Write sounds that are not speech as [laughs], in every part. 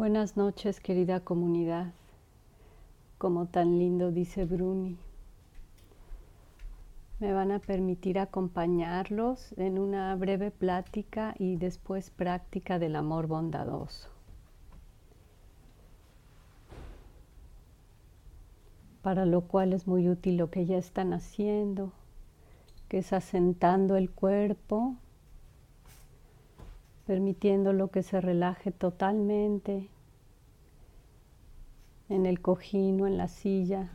Buenas noches, querida comunidad. Como tan lindo dice Bruni. Me van a permitir acompañarlos en una breve plática y después práctica del amor bondadoso. Para lo cual es muy útil lo que ya están haciendo, que es asentando el cuerpo permitiéndolo que se relaje totalmente en el cojín o en la silla.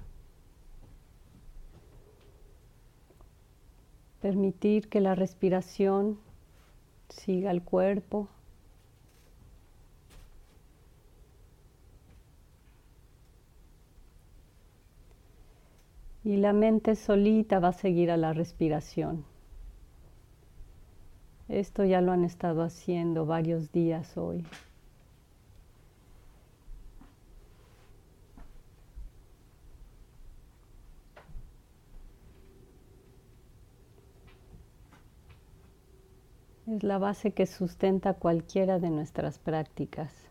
Permitir que la respiración siga el cuerpo. Y la mente solita va a seguir a la respiración. Esto ya lo han estado haciendo varios días hoy. Es la base que sustenta cualquiera de nuestras prácticas.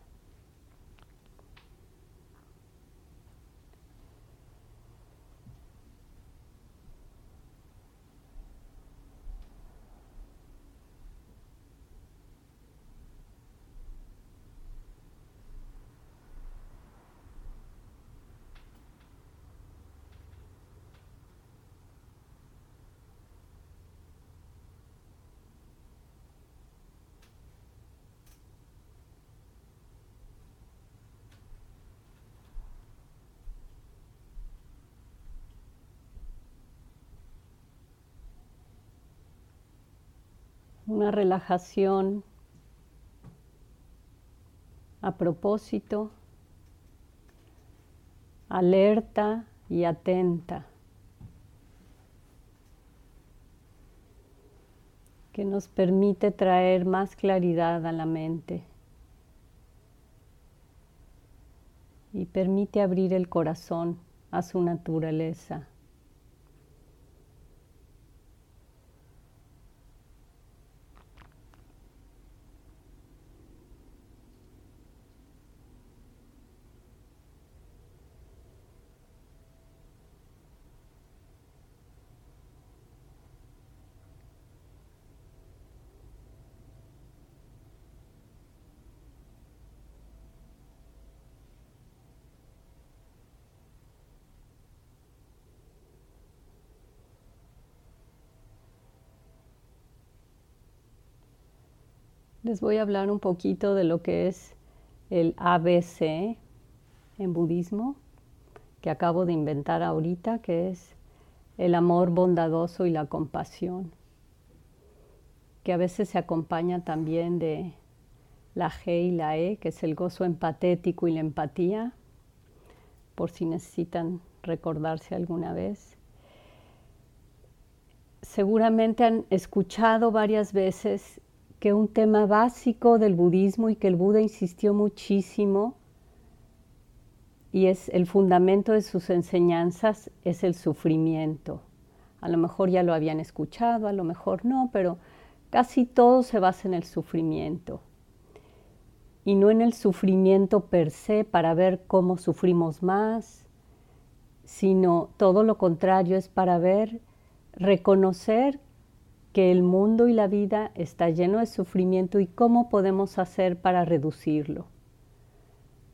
Una relajación a propósito, alerta y atenta, que nos permite traer más claridad a la mente y permite abrir el corazón a su naturaleza. Les voy a hablar un poquito de lo que es el ABC en budismo, que acabo de inventar ahorita, que es el amor bondadoso y la compasión, que a veces se acompaña también de la G y la E, que es el gozo empatético y la empatía, por si necesitan recordarse alguna vez. Seguramente han escuchado varias veces que un tema básico del budismo y que el Buda insistió muchísimo y es el fundamento de sus enseñanzas es el sufrimiento. A lo mejor ya lo habían escuchado, a lo mejor no, pero casi todo se basa en el sufrimiento. Y no en el sufrimiento per se para ver cómo sufrimos más, sino todo lo contrario es para ver, reconocer que el mundo y la vida está lleno de sufrimiento y cómo podemos hacer para reducirlo.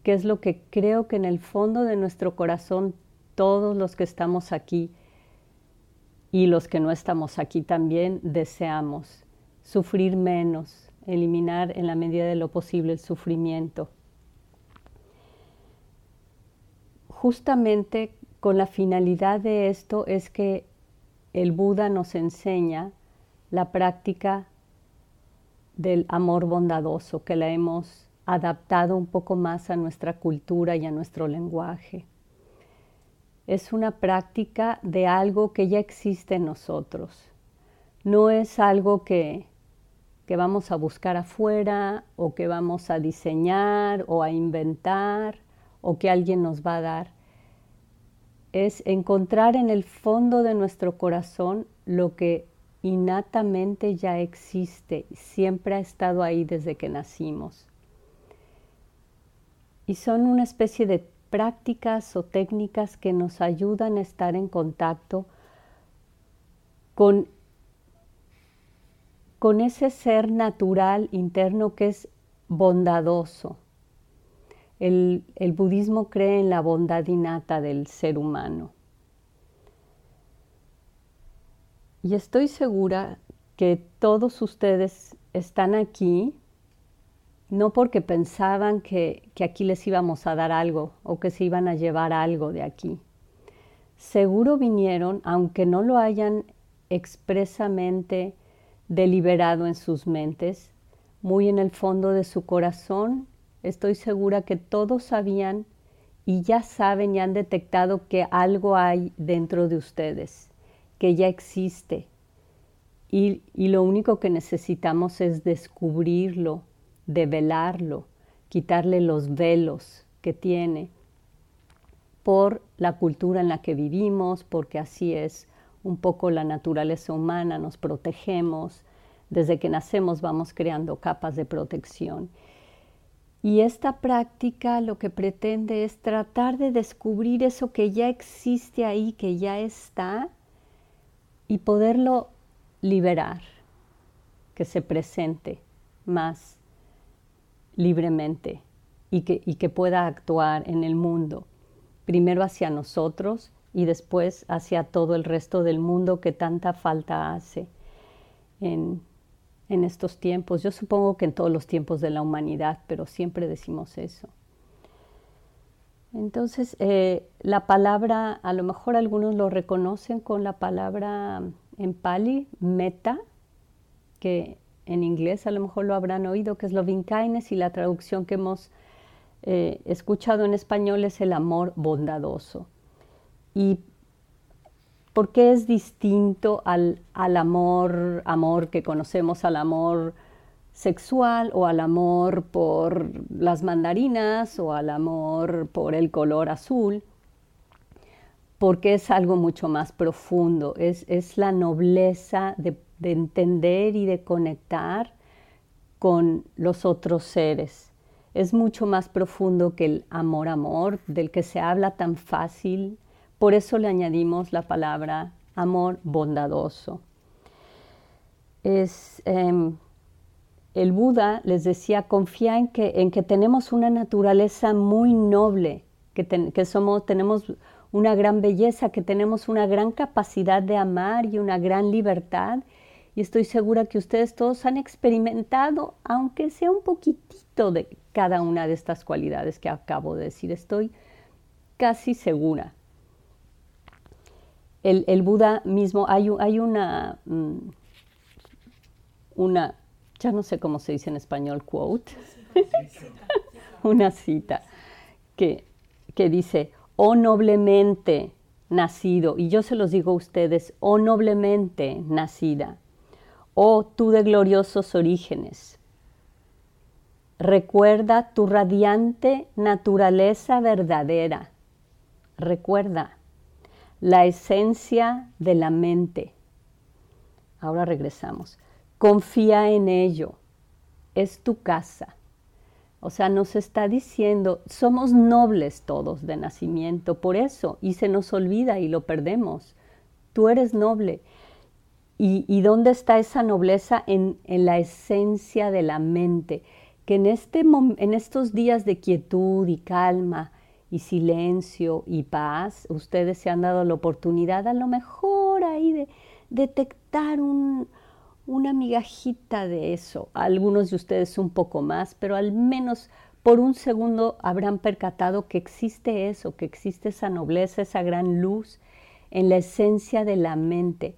¿Qué es lo que creo que en el fondo de nuestro corazón todos los que estamos aquí y los que no estamos aquí también deseamos? Sufrir menos, eliminar en la medida de lo posible el sufrimiento. Justamente con la finalidad de esto es que el Buda nos enseña la práctica del amor bondadoso que la hemos adaptado un poco más a nuestra cultura y a nuestro lenguaje. Es una práctica de algo que ya existe en nosotros. No es algo que, que vamos a buscar afuera o que vamos a diseñar o a inventar o que alguien nos va a dar. Es encontrar en el fondo de nuestro corazón lo que innatamente ya existe, siempre ha estado ahí desde que nacimos. y son una especie de prácticas o técnicas que nos ayudan a estar en contacto con, con ese ser natural interno que es bondadoso. El, el budismo cree en la bondad innata del ser humano. Y estoy segura que todos ustedes están aquí no porque pensaban que, aquí les íbamos a dar algo o que se iban a llevar algo de aquí. Seguro vinieron, aunque no lo hayan expresamente deliberado en sus mentes, muy en el fondo de su corazón, estoy segura que todos sabían y ya saben y han detectado que algo hay dentro de ustedes, que ya existe. y lo único que necesitamos es descubrirlo de velarlo, quitarle los velos que tiene por la cultura en la que vivimos, porque así es un poco la naturaleza humana, nos protegemos, desde que nacemos vamos creando capas de protección. Y esta práctica lo que pretende es tratar de descubrir eso que ya existe ahí, que ya está, y poderlo liberar, que se presente más libremente y que, y que pueda actuar en el mundo, primero hacia nosotros y después hacia todo el resto del mundo que tanta falta hace en, en estos tiempos. Yo supongo que en todos los tiempos de la humanidad, pero siempre decimos eso. Entonces, eh, la palabra, a lo mejor algunos lo reconocen con la palabra en pali, meta, que en inglés, a lo mejor lo habrán oído, que es loving kindness y la traducción que hemos eh, escuchado en español es el amor bondadoso. ¿Y por qué es distinto al, al amor, amor que conocemos, al amor sexual o al amor por las mandarinas o al amor por el color azul? Porque es algo mucho más profundo, es, es la nobleza de de entender y de conectar con los otros seres. Es mucho más profundo que el amor-amor del que se habla tan fácil. Por eso le añadimos la palabra amor bondadoso. Es, em, el Buda les decía, confía en que, en que tenemos una naturaleza muy noble, que, que somos, tenemos una gran belleza, que tenemos una gran capacidad de amar y una gran libertad y estoy segura que ustedes todos han experimentado, aunque sea un poquitito de cada una de estas cualidades que acabo de decir. Estoy casi segura. El, Buda mismo, hay, hay una, mm, una, ya no sé cómo se dice en español, quote, [laughs] una cita que, que dice, oh noblemente nacido, y yo se los digo a ustedes, oh noblemente nacida, oh tú de gloriosos orígenes. Recuerda tu radiante naturaleza verdadera. Recuerda la esencia de la mente. Ahora regresamos. Confía en ello. Es tu casa. O sea, nos está diciendo, somos nobles todos de nacimiento, por eso, y se nos olvida y lo perdemos. Tú eres noble. ¿Y, dónde está esa nobleza? En, la esencia de la mente, que en, este, en estos días de quietud y calma y silencio y paz, ustedes se han dado la oportunidad a lo mejor ahí de detectar una migajita de eso. Algunos de ustedes un poco más, pero al menos por un segundo habrán percatado que existe eso, que existe esa nobleza, esa gran luz en la esencia de la mente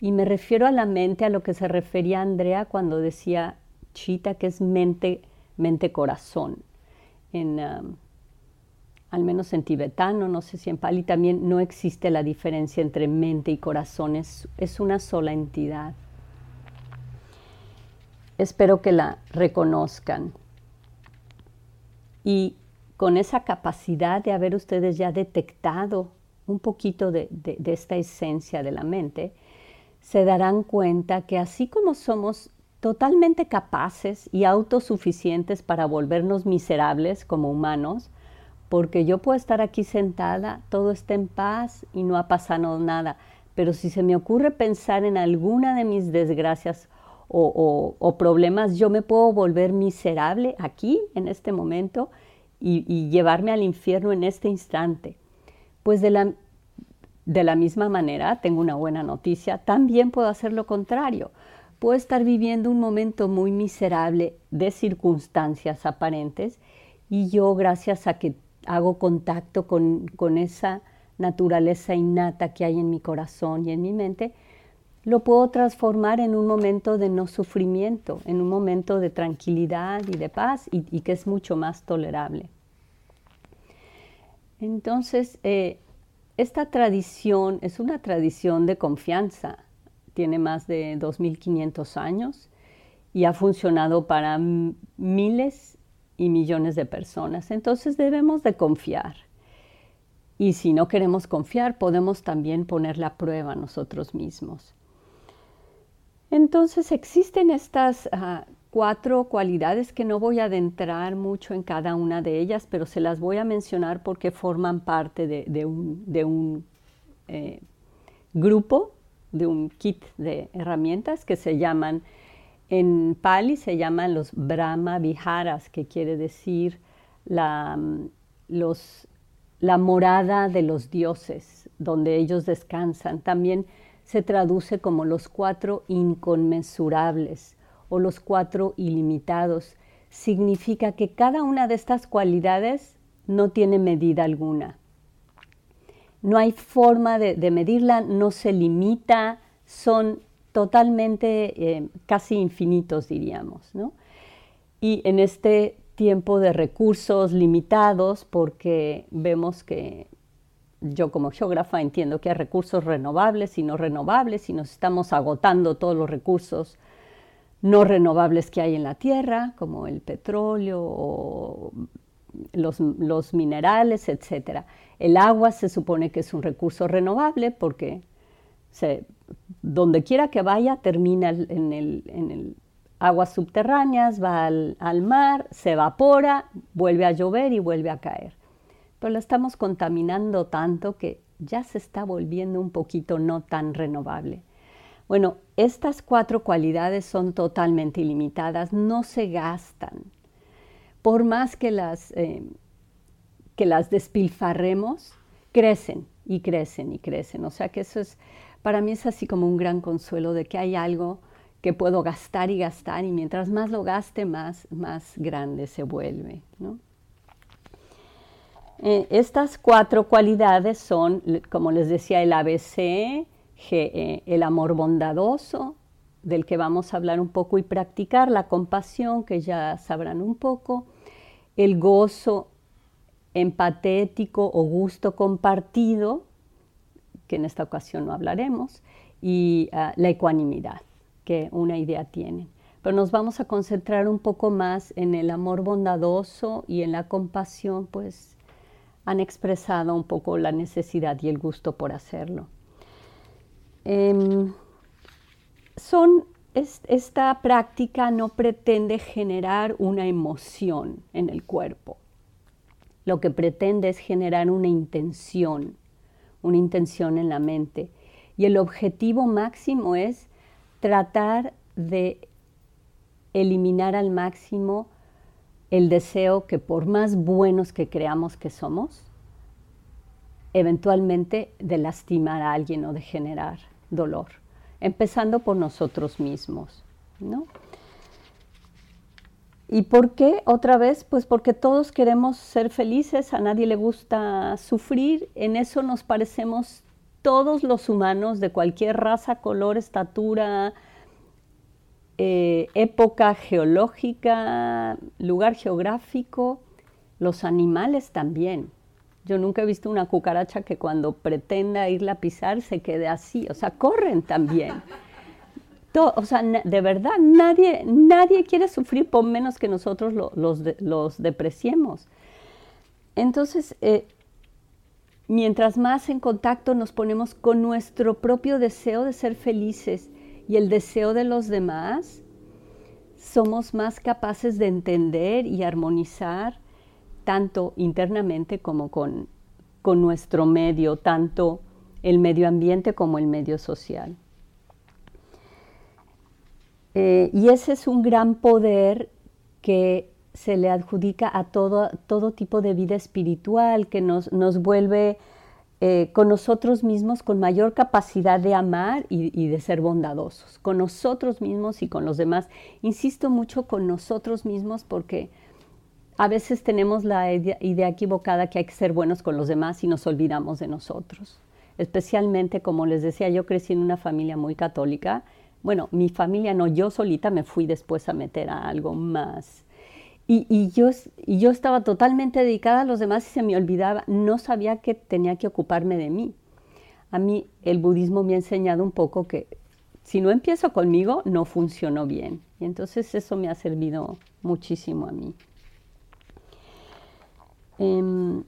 y me refiero a la mente, a lo que se refería Andrea cuando decía chita, que es mente, mente corazón. En, um, al menos en tibetano, no sé si en pali también no existe la diferencia entre mente y corazón, es, es una sola entidad. Espero que la reconozcan. Y con esa capacidad de haber ustedes ya detectado un poquito de esta esencia de la mente, se darán cuenta que así como somos totalmente capaces y autosuficientes para volvernos miserables como humanos, porque yo puedo estar aquí sentada, todo está en paz y no ha pasado nada, pero si se me ocurre pensar en alguna de mis desgracias o, problemas, yo me puedo volver miserable aquí, en este momento, y, llevarme al infierno en este instante. Pues de la, de la misma manera, tengo una buena noticia, también puedo hacer lo contrario. Puedo estar viviendo un momento muy miserable de circunstancias aparentes y yo, gracias a que hago contacto con, con esa naturaleza innata que hay en mi corazón y en mi mente, lo puedo transformar en un momento de no sufrimiento, en un momento de tranquilidad y de paz y, que es mucho más tolerable. Entonces, eh, esta tradición es una tradición de confianza, tiene más de 2.500 años y ha funcionado para miles y millones de personas. Entonces debemos de confiar. Y si no queremos confiar, podemos también poner la prueba nosotros mismos. Entonces existen estas ah, cuatro cualidades que no voy a adentrar mucho en cada una de ellas, pero se las voy a mencionar porque forman parte de, un, eh, grupo, de un kit de herramientas que se llaman, en Pali se llaman los Brahma Viharas, que quiere decir la, la morada de los dioses, donde ellos descansan. También se traduce como los cuatro inconmensurables o los cuatro ilimitados. Significa que cada una de estas cualidades no tiene medida alguna. No hay forma de, medirla, no se limita, son totalmente eh, casi infinitos, diríamos. Y en este tiempo de recursos limitados, porque vemos que yo como geógrafa entiendo que hay recursos renovables y no renovables y nos estamos agotando todos los recursos no renovables que hay en la Tierra, como el petróleo o los, minerales, etc. El agua se supone que es un recurso renovable porque donde quiera que vaya termina en el, aguas subterráneas, va al mar, se evapora, vuelve a llover y vuelve a caer pero la estamos contaminando tanto que ya se está volviendo un poquito no tan renovable. Bueno, estas cuatro cualidades son totalmente ilimitadas, no se gastan. Por más que las, eh, que las despilfarremos, crecen y crecen y crecen. O sea que eso es, para mí es así como un gran consuelo de que hay algo que puedo gastar y gastar y mientras más lo gaste, más, más grande se vuelve. ¿no? Eh, estas cuatro cualidades son, como les decía, el ABC, eh, el amor bondadoso, del que vamos a hablar un poco y practicar, la compasión, que ya sabrán un poco, el gozo empatético o gusto compartido, que en esta ocasión no hablaremos, y ah, la ecuanimidad, que una idea tienen. Pero nos vamos a concentrar un poco más en el amor bondadoso y en la compasión, pues han expresado un poco la necesidad y el gusto por hacerlo. Em, son, esta práctica no pretende generar una emoción en el cuerpo. Lo que pretende es generar una intención, una intención en la mente. Y el objetivo máximo es tratar de eliminar al máximo el deseo que por más buenos que creamos que somos, eventualmente de lastimar a alguien o de generar dolor, empezando por nosotros mismos, ¿no? ¿Y por qué? Otra vez, pues porque todos queremos ser felices, a nadie le gusta sufrir, en eso nos parecemos todos los humanos de cualquier raza, color, estatura, eh, época geológica, lugar geográfico, los animales también. Yo nunca he visto una cucaracha que cuando pretenda irla a pisar se quede así, o sea, corren también. [laughs] o sea, de verdad, nadie, nadie quiere sufrir por menos que nosotros los, los, depreciemos. Entonces, eh, mientras más en contacto nos ponemos con nuestro propio deseo de ser felices y el deseo de los demás, somos más capaces de entender y armonizar tanto internamente como con, con nuestro medio, tanto el medio ambiente como el medio social. Eh, y ese es un gran poder que se le adjudica a todo, todo tipo de vida espiritual, que nos, nos vuelve eh, con nosotros mismos con mayor capacidad de amar y, de ser bondadosos, con nosotros mismos y con los demás. Insisto mucho con nosotros mismos porque a veces tenemos la idea equivocada que hay que ser buenos con los demás y nos olvidamos de nosotros. Especialmente, como les decía, yo crecí en una familia muy católica. Bueno, mi familia no, yo solita me fui después a meter a algo más y, yo, estaba totalmente dedicada a los demás y se me olvidaba, no sabía que tenía que ocuparme de mí. A mí el budismo me ha enseñado un poco que si no empiezo conmigo, no funcionó bien. Y entonces eso me ha servido muchísimo a mí. Em,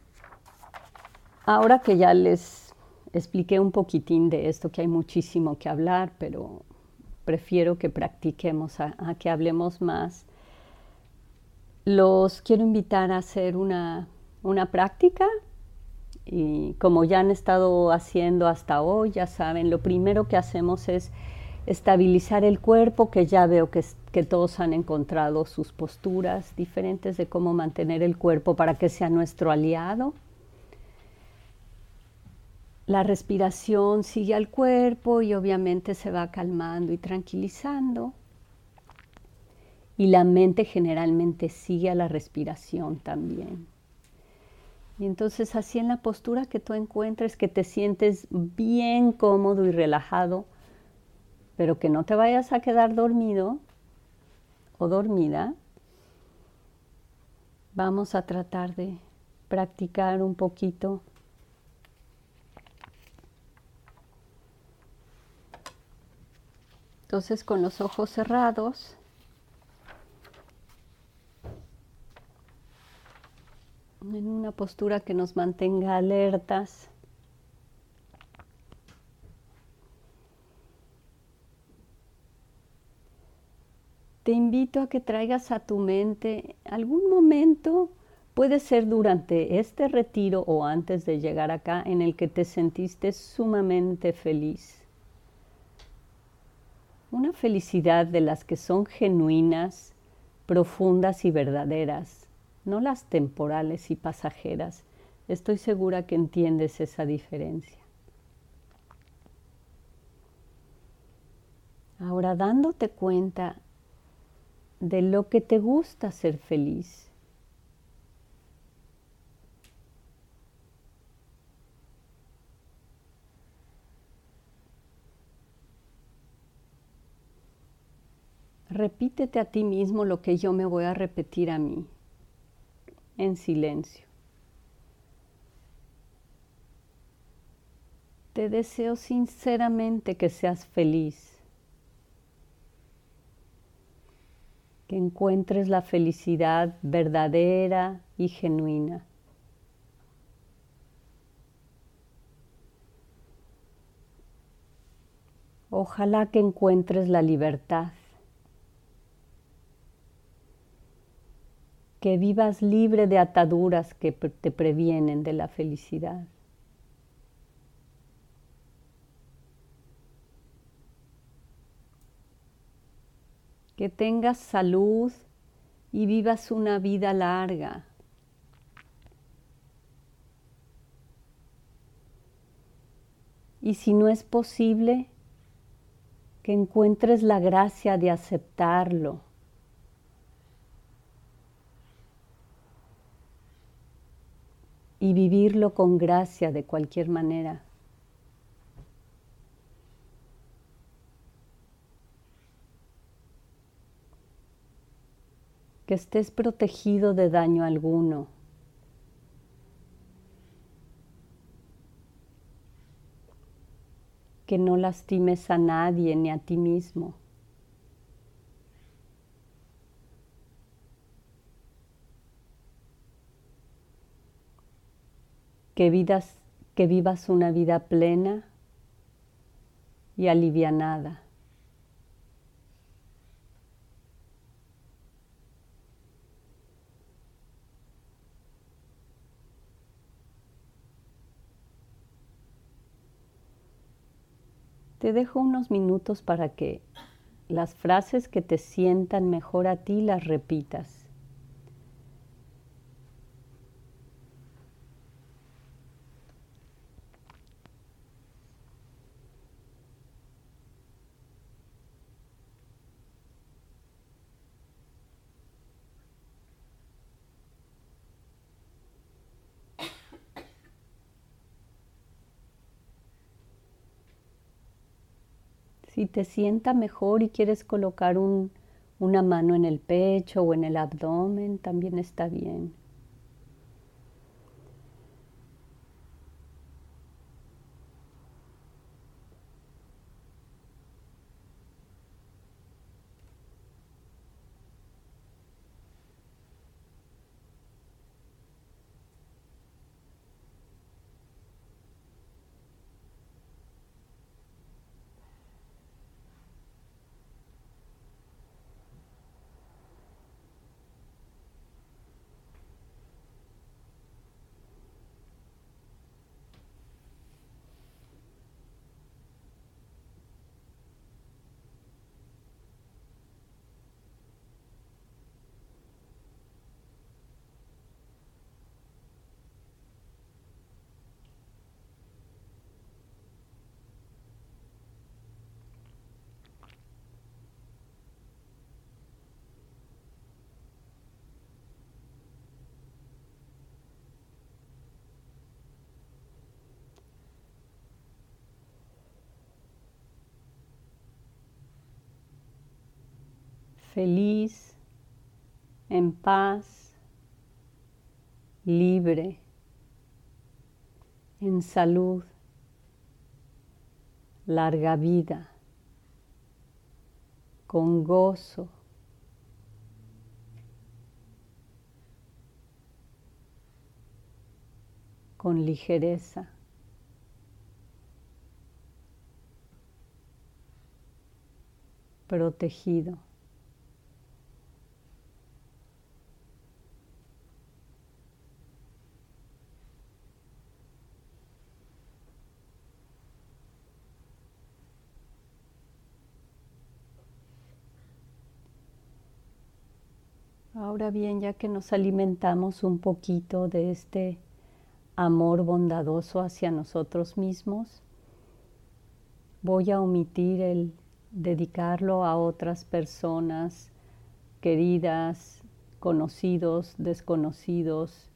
ahora que ya les expliqué un poquitín de esto, que hay muchísimo que hablar, pero prefiero que practiquemos, a que hablemos más los quiero invitar a hacer una, práctica y como ya han estado haciendo hasta hoy, ya saben, lo primero que hacemos es estabilizar el cuerpo, que ya veo que, que, todos han encontrado sus posturas diferentes de cómo mantener el cuerpo para que sea nuestro aliado. La respiración sigue al cuerpo y obviamente se va calmando y tranquilizando y la mente generalmente sigue a la respiración también. Y entonces así en la postura que tú encuentres, que te sientes bien cómodo y relajado, pero que no te vayas a quedar dormido o dormida, vamos a tratar de practicar un poquito. Entonces con los ojos cerrados, en una postura que nos mantenga alertas. Te invito a que traigas a tu mente algún momento, puede ser durante este retiro o antes de llegar acá, en el que te sentiste sumamente feliz. Una felicidad de las que son genuinas, profundas y verdaderas no las temporales y pasajeras. Estoy segura que entiendes esa diferencia. Ahora dándote cuenta de lo que te gusta ser feliz. Repítete a ti mismo lo que yo me voy a repetir a mí en silencio. Te deseo sinceramente que seas feliz, que encuentres la felicidad verdadera y genuina. Ojalá que encuentres la libertad. Que vivas libre de ataduras que te previenen de la felicidad. Que tengas salud y vivas una vida larga. Y si no es posible, que encuentres la gracia de aceptarlo y vivirlo con gracia de cualquier manera. Que estés protegido de daño alguno. Que no lastimes a nadie ni a ti mismo. que, vidas, que vivas una vida plena y alivianada. Te dejo unos minutos para que las frases que te sientan mejor a ti las repitas. Si te sienta mejor y quieres colocar una mano en el pecho o en el abdomen, también está bien. Feliz, en paz, libre, en salud, larga vida, con gozo. con ligereza. protegido. Ahora bien, ya que nos alimentamos un poquito de este amor bondadoso hacia nosotros mismos, voy a omitir el dedicarlo a otras personas queridas, conocidos, desconocidos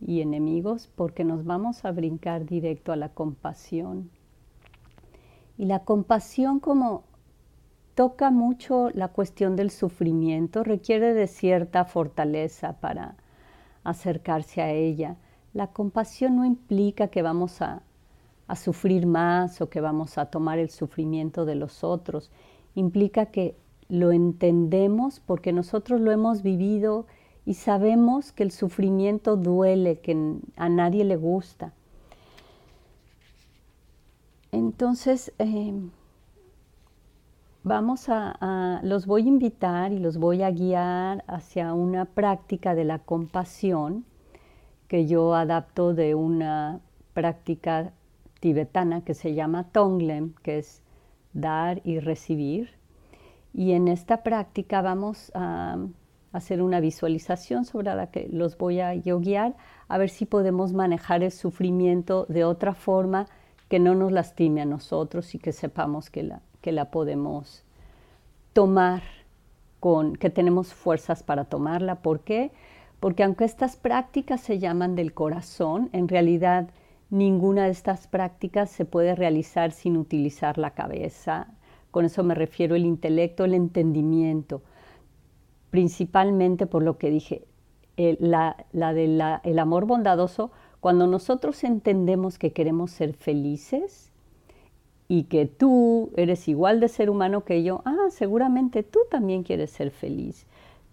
y enemigos, porque nos vamos a brincar directo a la compasión. Y la compasión como toca mucho la cuestión del sufrimiento, requiere de cierta fortaleza para acercarse a ella. La compasión no implica que vamos a, sufrir más o que vamos a tomar el sufrimiento de los otros, implica que lo entendemos porque nosotros lo hemos vivido y sabemos que el sufrimiento duele, que a nadie le gusta. Entonces, em, vamos a, los voy a invitar y los voy a guiar hacia una práctica de la compasión que yo adapto de una práctica tibetana que se llama Tonglem, que es dar y recibir. Y en esta práctica vamos a hacer una visualización sobre la que los voy a yo guiar, a ver si podemos manejar el sufrimiento de otra forma que no nos lastime a nosotros y que sepamos que la, que la podemos tomar con, que tenemos fuerzas para tomarla. ¿Por qué? Porque aunque estas prácticas se llaman del corazón, en realidad ninguna de estas prácticas se puede realizar sin utilizar la cabeza. Con eso me refiero el intelecto, el entendimiento. Principalmente por lo que dije, la, la del el amor bondadoso, cuando nosotros entendemos que queremos ser felices, y que tú eres igual de ser humano que yo, ah, seguramente tú también quieres ser feliz.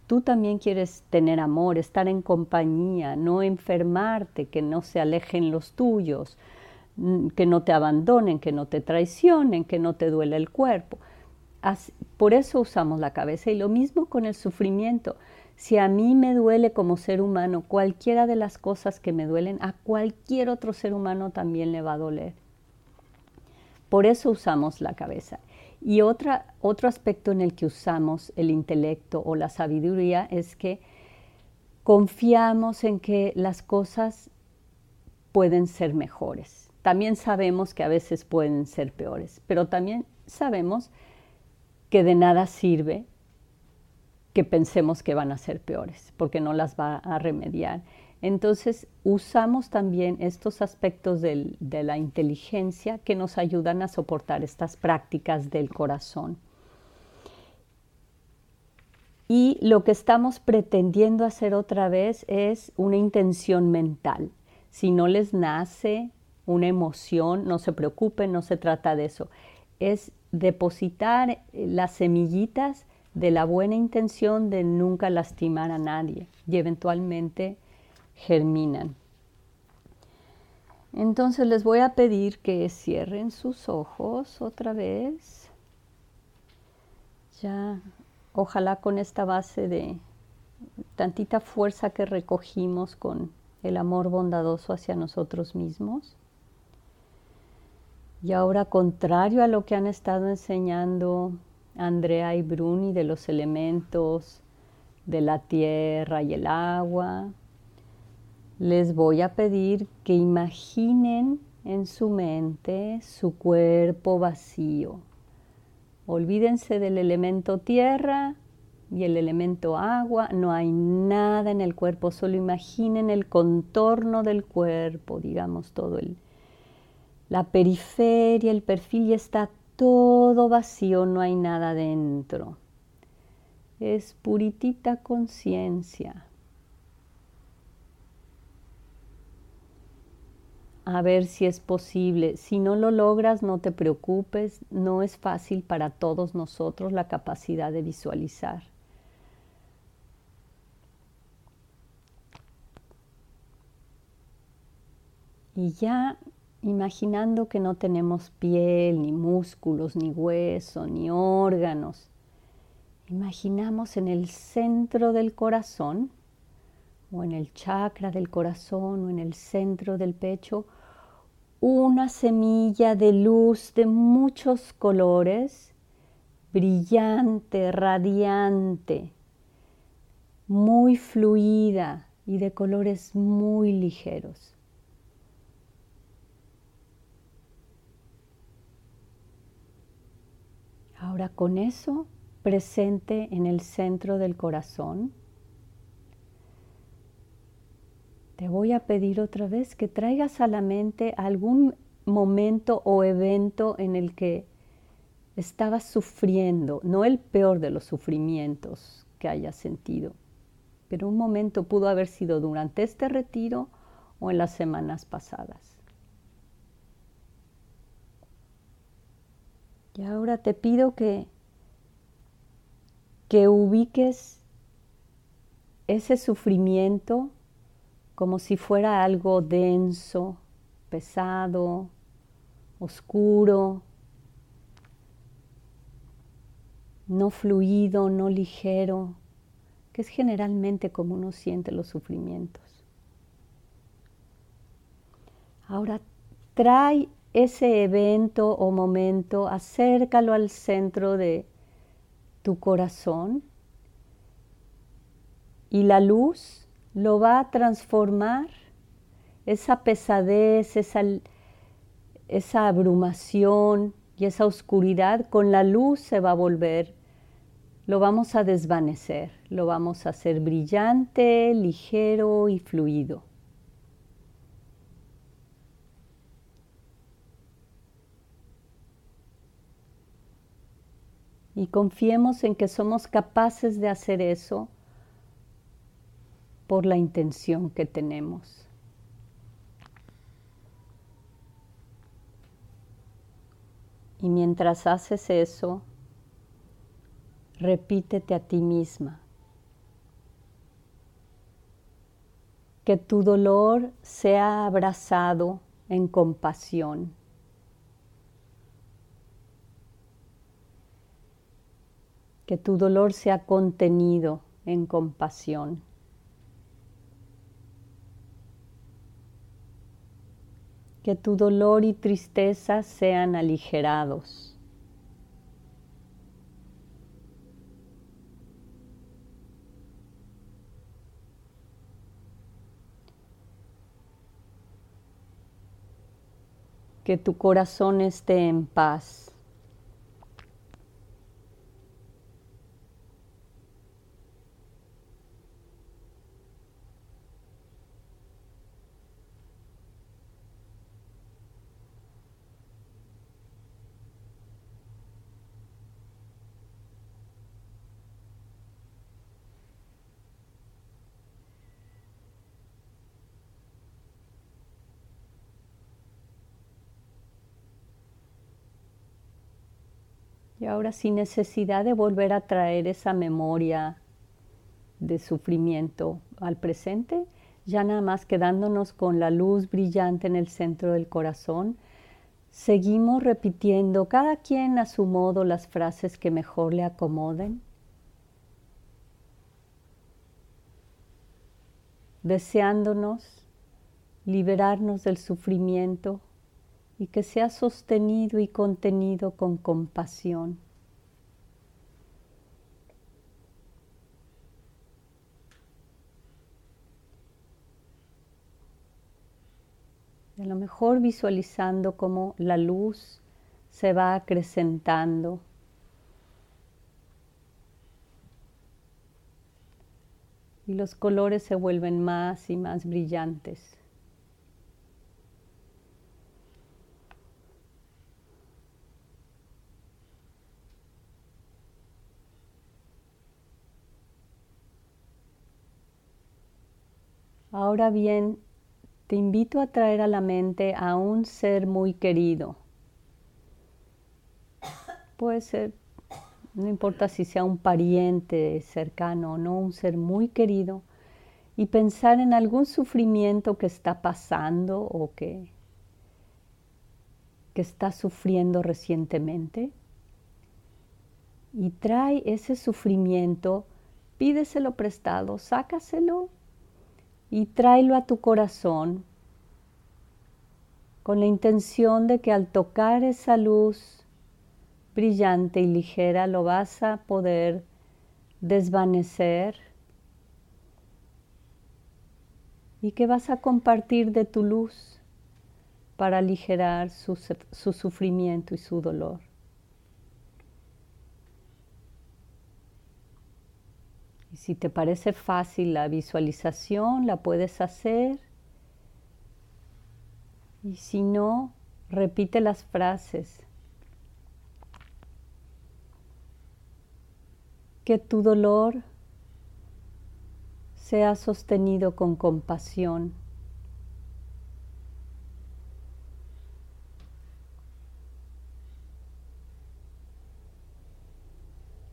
Tú también quieres tener amor, estar en compañía, no enfermarte, que no se alejen los tuyos, mm, que no te abandonen, que no te traicionen, que no te duele el cuerpo. por eso usamos la cabeza y lo mismo con el sufrimiento. Si a mí me duele como ser humano cualquiera de las cosas que me duelen, a cualquier otro ser humano también le va a doler. Por eso usamos la cabeza. Y otro aspecto en el que usamos el intelecto o la sabiduría es que confiamos en que las cosas pueden ser mejores. También sabemos que a veces pueden ser peores, pero también sabemos que de nada sirve que pensemos que van a ser peores, porque no las va a remediar. Entonces usamos también estos aspectos de la inteligencia que nos ayudan a soportar estas prácticas del corazón. Y lo que estamos pretendiendo hacer otra vez es una intención mental. Si no les nace una emoción, no se preocupen, no se trata de eso. Es depositar las semillitas de la buena intención de nunca lastimar a nadie y eventualmente germinan. Entonces les voy a pedir que cierren sus ojos otra vez. Ya, ojalá con esta base de tantita fuerza que recogimos con el amor bondadoso hacia nosotros mismos. Y ahora, contrario a lo que han estado enseñando Andrea y Bruni de los elementos de la tierra y el agua, les voy a pedir que imaginen en su mente su cuerpo vacío. Olvídense del elemento tierra y el elemento agua. No hay nada en el cuerpo, solo imaginen el contorno del cuerpo, digamos todo el la periferia, el perfil y está todo vacío, no hay nada dentro. Es puritita conciencia. A ver si es posible. Si no lo logras, no te preocupes, no es fácil para todos nosotros la capacidad de visualizar. Y ya imaginando que no tenemos piel, ni músculos, ni hueso, ni órganos, imaginamos en el centro del corazón o en el chakra del corazón o en el centro del pecho una semilla de luz de muchos colores, brillante, radiante, muy fluida y de colores muy ligeros. Ahora con eso presente en el centro del corazón, te voy a pedir otra vez que traigas a la mente algún momento o evento en el que estabas sufriendo, no el peor de los sufrimientos que hayas sentido, pero un momento pudo haber sido durante este retiro o en las semanas pasadas. Y ahora te pido que, que ubiques ese sufrimiento como si fuera algo denso, pesado, oscuro, no fluido, no ligero, que es generalmente como uno siente los sufrimientos. Ahora trae ese evento o momento, acércalo al centro de tu corazón y la luz lo va a transformar esa pesadez, esa, esa abrumación y esa oscuridad con la luz se va a volver, lo vamos a desvanecer, lo vamos a hacer brillante, ligero y fluido. Y confiemos en que somos capaces de hacer eso por la intención que tenemos. Y mientras haces eso, repítete a ti misma que tu dolor sea abrazado en compasión. Que tu dolor sea contenido en compasión. Que tu dolor y tristeza sean aligerados. Que tu corazón esté en paz. Ahora sin necesidad de volver a traer esa memoria de sufrimiento al presente, ya nada más quedándonos con la luz brillante en el centro del corazón, seguimos repitiendo cada quien a su modo las frases que mejor le acomoden. deseándonos liberarnos del sufrimiento y que sea sostenido y contenido con compasión. a lo mejor visualizando cómo la luz se va acrecentando. Y los colores se vuelven más y más brillantes. Ahora bien, te invito a traer a la mente a un ser muy querido. Puede ser, no importa si sea un pariente cercano o no, un ser muy querido, y pensar en algún sufrimiento que está pasando o que, que está sufriendo recientemente. Y trae ese sufrimiento, pídeselo prestado, sácaselo y tráelo a tu corazón con la intención de que al tocar esa luz brillante y ligera lo vas a poder desvanecer y que vas a compartir de tu luz para aligerar su, su sufrimiento y su dolor. Y si te parece fácil la visualización, la puedes hacer. Y si no, repite las frases. Que tu dolor sea sostenido con compasión.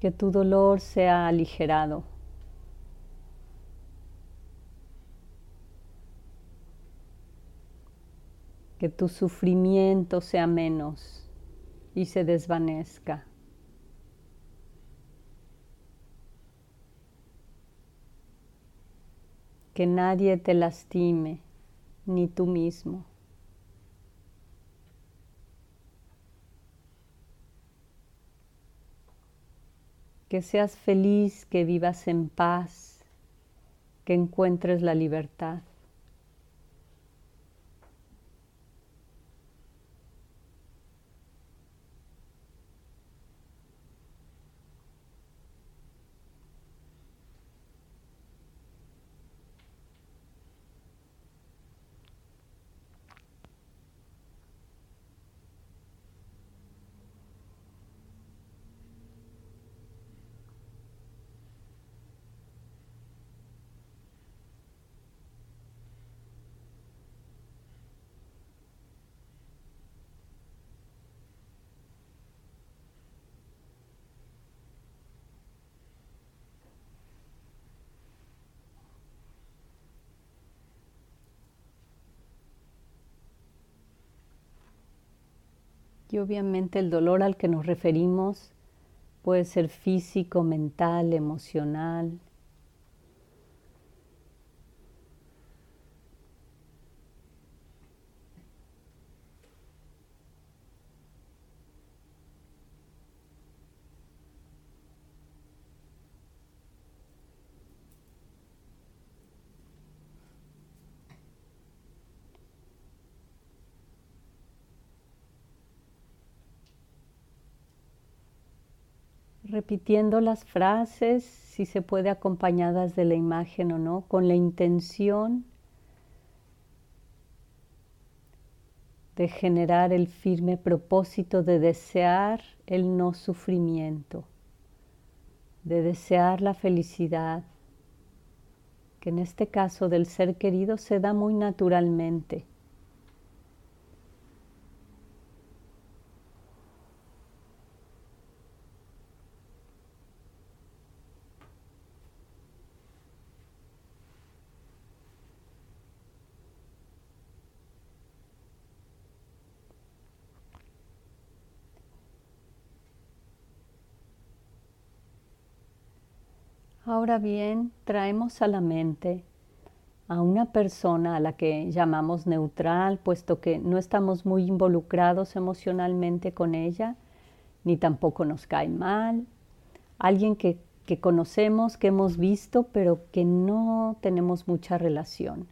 Que tu dolor sea aligerado. Que tu sufrimiento sea menos y se desvanezca. Que nadie te lastime, ni tú mismo. Que seas feliz, que vivas en paz, que encuentres la libertad. Y obviamente el dolor al que nos referimos puede ser físico, mental, emocional. Repitiendo las frases, si se puede acompañadas de la imagen o no, con la intención de generar el firme propósito de desear el no sufrimiento, de desear la felicidad, que en este caso del ser querido se da muy naturalmente. Ahora bien, traemos a la mente a una persona a la que llamamos neutral, puesto que no estamos muy involucrados emocionalmente con ella, ni tampoco nos cae mal, alguien que, que conocemos, que hemos visto, pero que no tenemos mucha relación.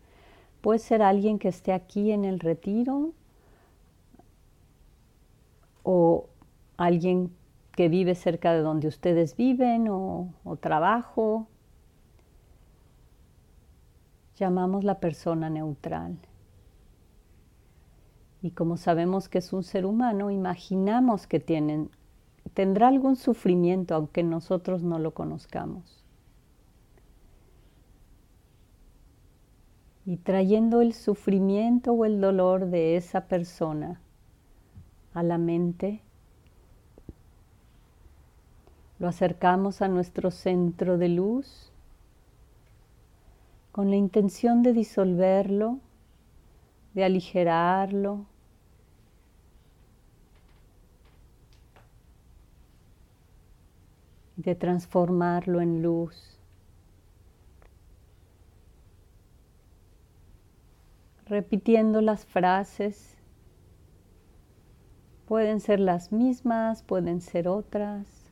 Puede ser alguien que esté aquí en el retiro o alguien que vive cerca de donde ustedes viven o, trabajo. Llamamos la persona neutral. Y como sabemos que es un ser humano, imaginamos que tienen, tendrá algún sufrimiento aunque nosotros no lo conozcamos. Y trayendo el sufrimiento o el dolor de esa persona a la mente, lo acercamos a nuestro centro de luz con la intención de disolverlo, de aligerarlo, de transformarlo en luz. Repitiendo las frases, pueden ser las mismas, pueden ser otras.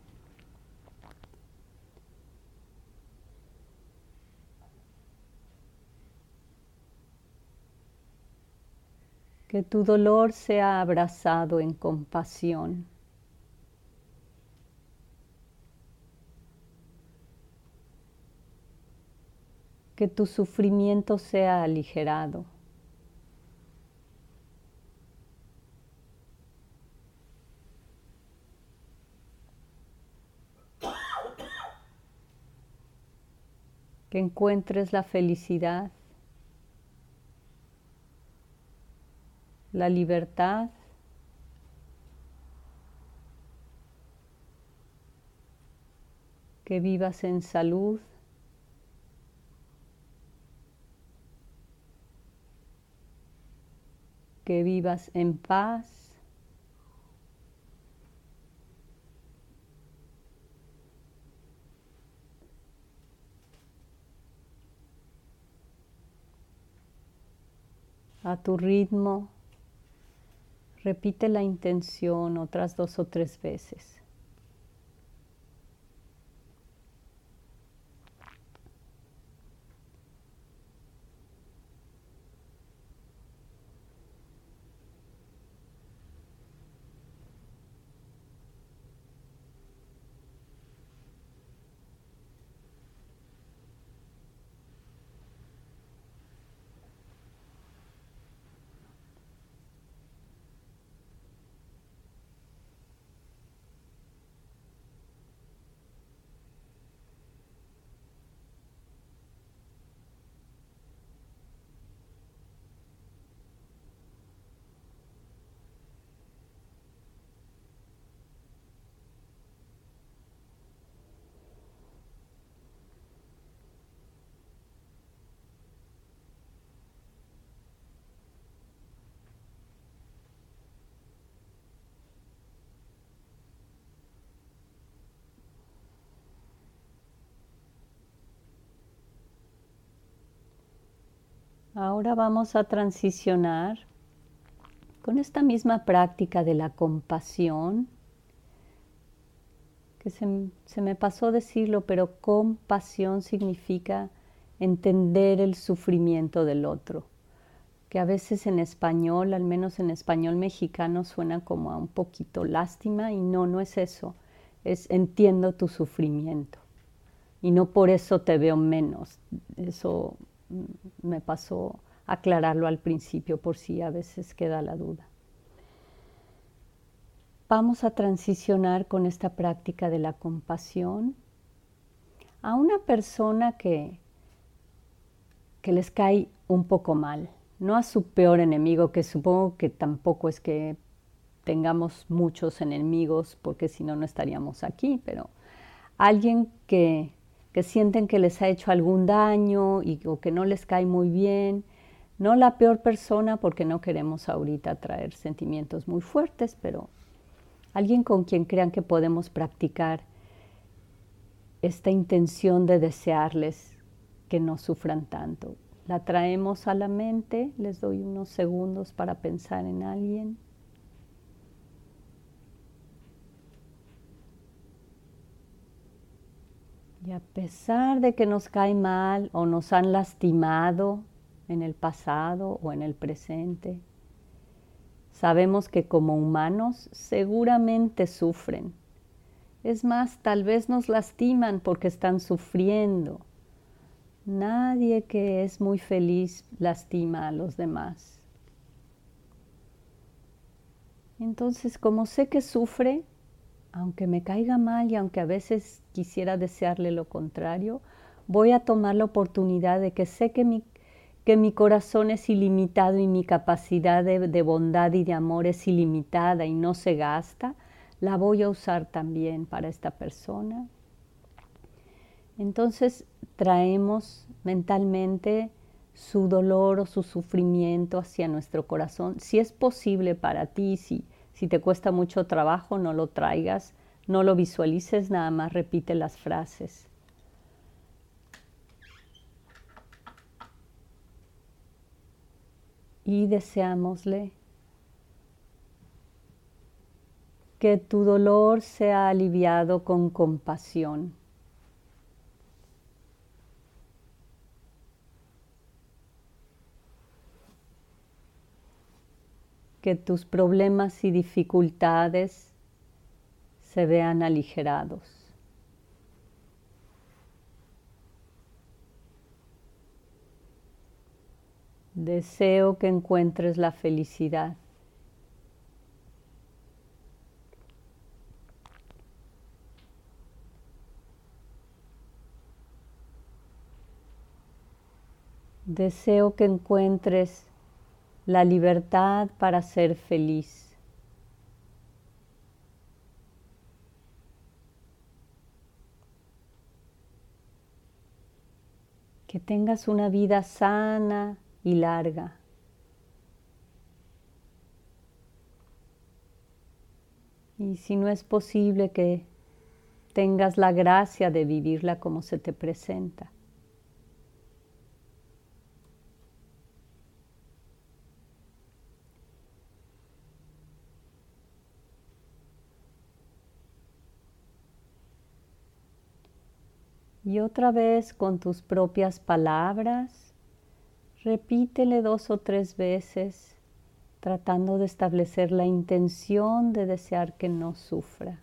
Que tu dolor sea abrazado en compasión. Que tu sufrimiento sea aligerado. Que encuentres la felicidad la libertad, que vivas en salud, que vivas en paz. a tu ritmo. Repite la intención otras dos o tres veces. Ahora vamos a transicionar con esta misma práctica de la compasión, que se, me pasó decirlo, pero compasión significa entender el sufrimiento del otro, que a veces en español, al menos en español mexicano, suena como a un poquito lástima y no, no es eso, es entiendo tu sufrimiento y no por eso te veo menos. Eso me pasó aclararlo al principio por si a veces queda la duda. Vamos a transicionar con esta práctica de la compasión a una persona que, que les cae un poco mal, no a su peor enemigo, que supongo que tampoco es que tengamos muchos enemigos, porque si no, no estaríamos aquí, pero alguien que, que sienten que les ha hecho algún daño y, o que no les cae muy bien, no la peor persona porque no queremos ahorita traer sentimientos muy fuertes, pero alguien con quien crean que podemos practicar esta intención de desearles que no sufran tanto. La traemos a la mente, les doy unos segundos para pensar en alguien. Y a pesar de que nos cae mal o nos han lastimado en el pasado o en el presente, Sabemos que como humanos seguramente sufren. Es más, tal vez nos lastiman porque están sufriendo. Nadie que es muy feliz lastima a los demás. Entonces, como sé que sufre, aunque me caiga mal y aunque a veces quisiera desearle lo contrario, voy a tomar la oportunidad de que sé que mi que mi corazón es ilimitado y mi capacidad de, bondad y de amor es ilimitada y no se gasta, la voy a usar también para esta persona. Entonces traemos mentalmente su dolor o su sufrimiento hacia nuestro corazón. Si es posible para ti, si, si te cuesta mucho trabajo, no lo traigas, no lo visualices, nada más repite las frases. Y deseámosle que tu dolor sea aliviado con compasión. Que tus problemas y dificultades se vean aligerados. Deseo que encuentres la felicidad. Deseo que encuentres la libertad para ser feliz. Que tengas una vida sana, y larga. Y si no es posible que tengas la gracia de vivirla como se te presenta. Y otra vez con tus propias palabras, Repítele dos o tres veces tratando de establecer la intención de desear que no sufra.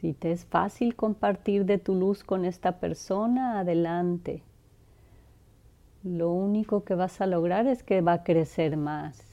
Si te es fácil compartir de tu luz con esta persona, adelante. Lo único que vas a lograr es que va a crecer más.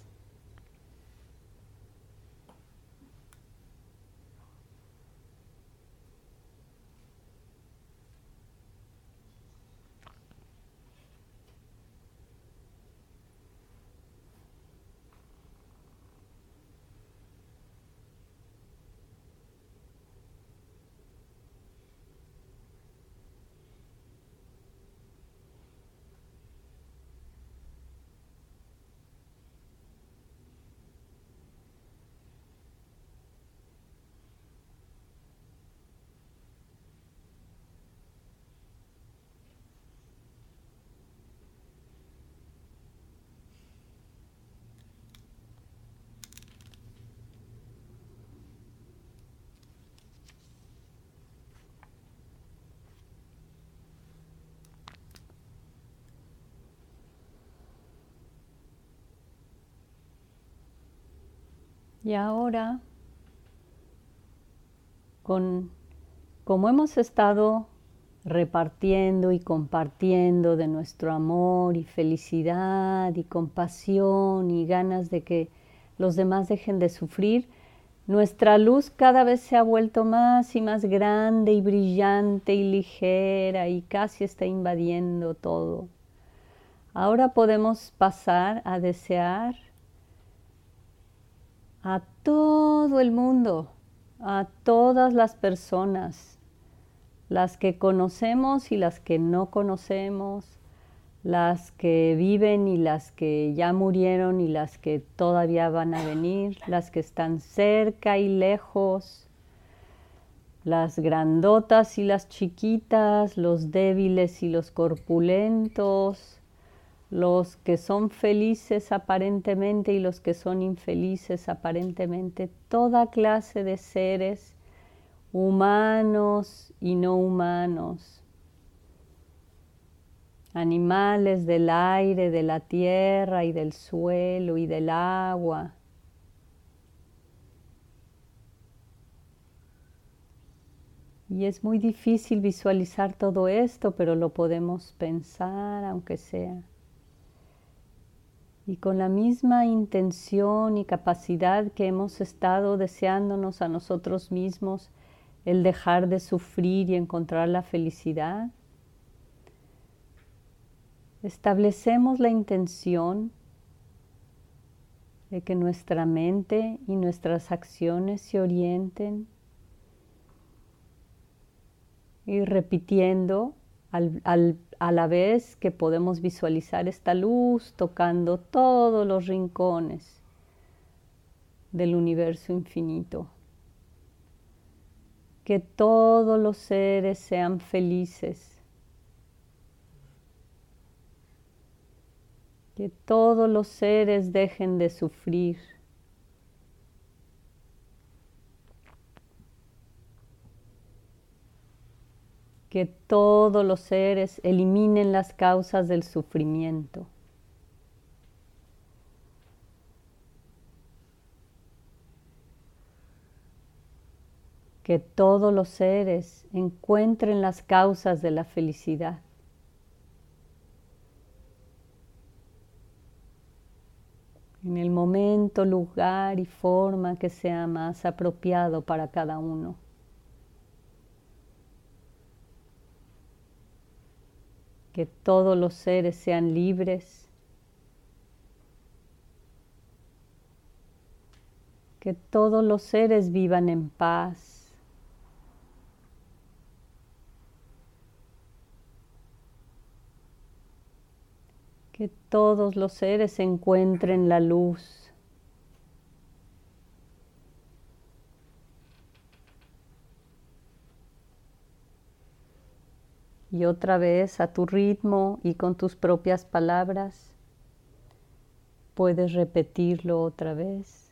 Y ahora, con, como hemos estado repartiendo y compartiendo de nuestro amor y felicidad y compasión y ganas de que los demás dejen de sufrir, nuestra luz cada vez se ha vuelto más y más grande y brillante y ligera y casi está invadiendo todo. Ahora podemos pasar a desear a todo el mundo, a todas las personas, las que conocemos y las que no conocemos, las que viven y las que ya murieron y las que todavía van a venir, las que están cerca y lejos, las grandotas y las chiquitas, los débiles y los corpulentos, los que son felices aparentemente y los que son infelices aparentemente, toda clase de seres humanos y no humanos, animales del aire, de la tierra y del suelo y del agua. Y es muy difícil visualizar todo esto, pero lo podemos pensar aunque sea y con la misma intención y capacidad que hemos estado deseándonos a nosotros mismos el dejar de sufrir y encontrar la felicidad, establecemos la intención de que nuestra mente y nuestras acciones se orienten y repitiendo al, al a la vez que podemos visualizar esta luz tocando todos los rincones del universo infinito. Que todos los seres sean felices. Que todos los seres dejen de sufrir. Que todos los seres eliminen las causas del sufrimiento. Que todos los seres encuentren las causas de la felicidad. En el momento, lugar y forma que sea más apropiado para cada uno. Que todos los seres sean libres, que todos los seres vivan en paz. Que todos los seres encuentren la luz. Y otra vez a tu ritmo y con tus propias palabras, puedes repetirlo otra vez.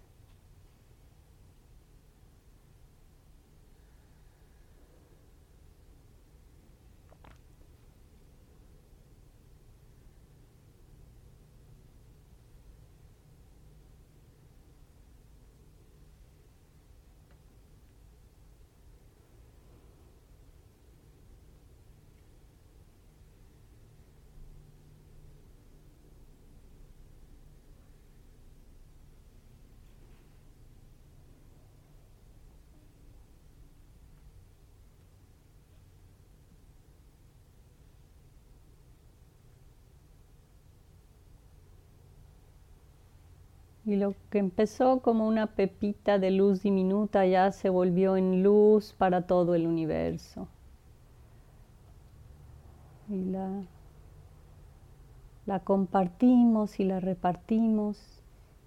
Y lo que empezó como una pepita de luz diminuta ya se volvió en luz para todo el universo. Y la, la compartimos y la repartimos.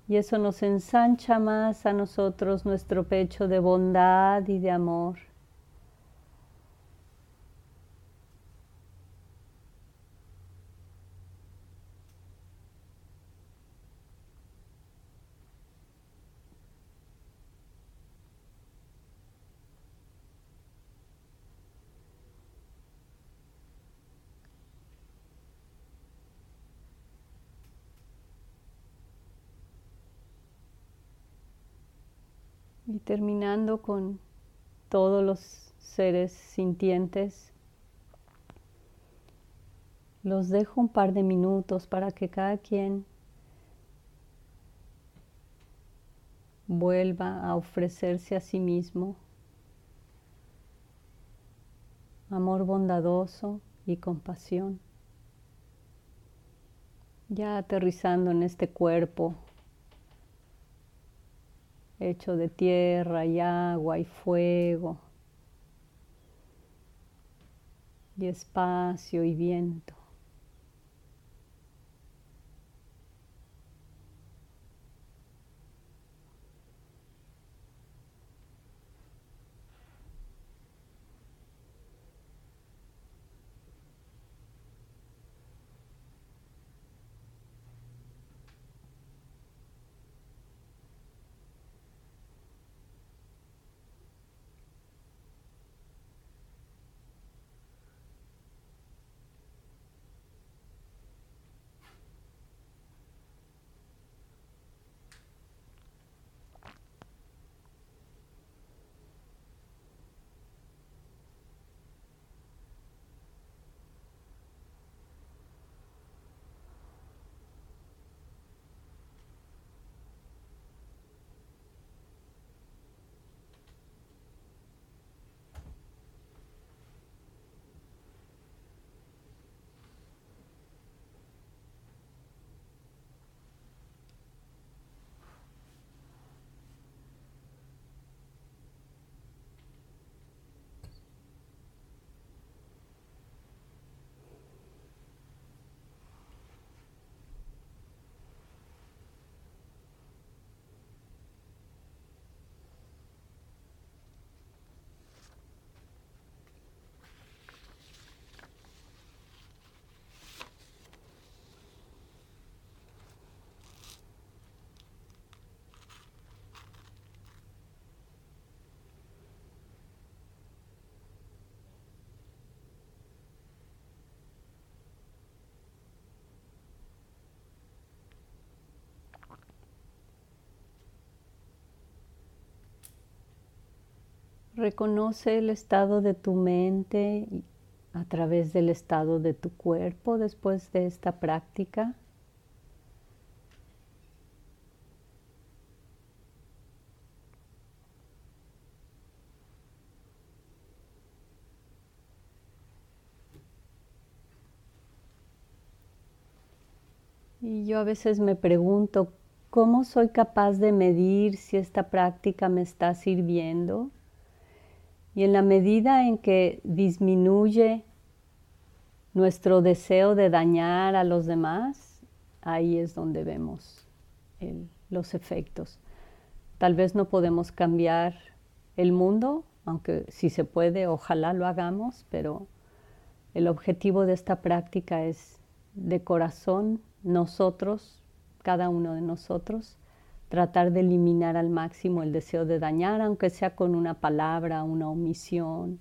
Y eso nos ensancha más a nosotros nuestro pecho de bondad y de amor. Y terminando con todos los seres sintientes, los dejo un par de minutos para que cada quien vuelva a ofrecerse a sí mismo amor bondadoso y compasión. Ya aterrizando en este cuerpo hecho de tierra y agua y fuego y espacio y viento. Reconoce el estado de tu mente a través del estado de tu cuerpo después de esta práctica. Y yo a veces me pregunto, ¿cómo soy capaz de medir si esta práctica me está sirviendo? Y en la medida en que disminuye nuestro deseo de dañar a los demás, ahí es donde vemos los efectos. Tal vez no podemos cambiar el mundo, aunque si se puede, ojalá lo hagamos, pero el objetivo de esta práctica es de corazón, nosotros, cada uno de nosotros, tratar de eliminar al máximo el deseo de dañar, aunque sea con una palabra, una omisión,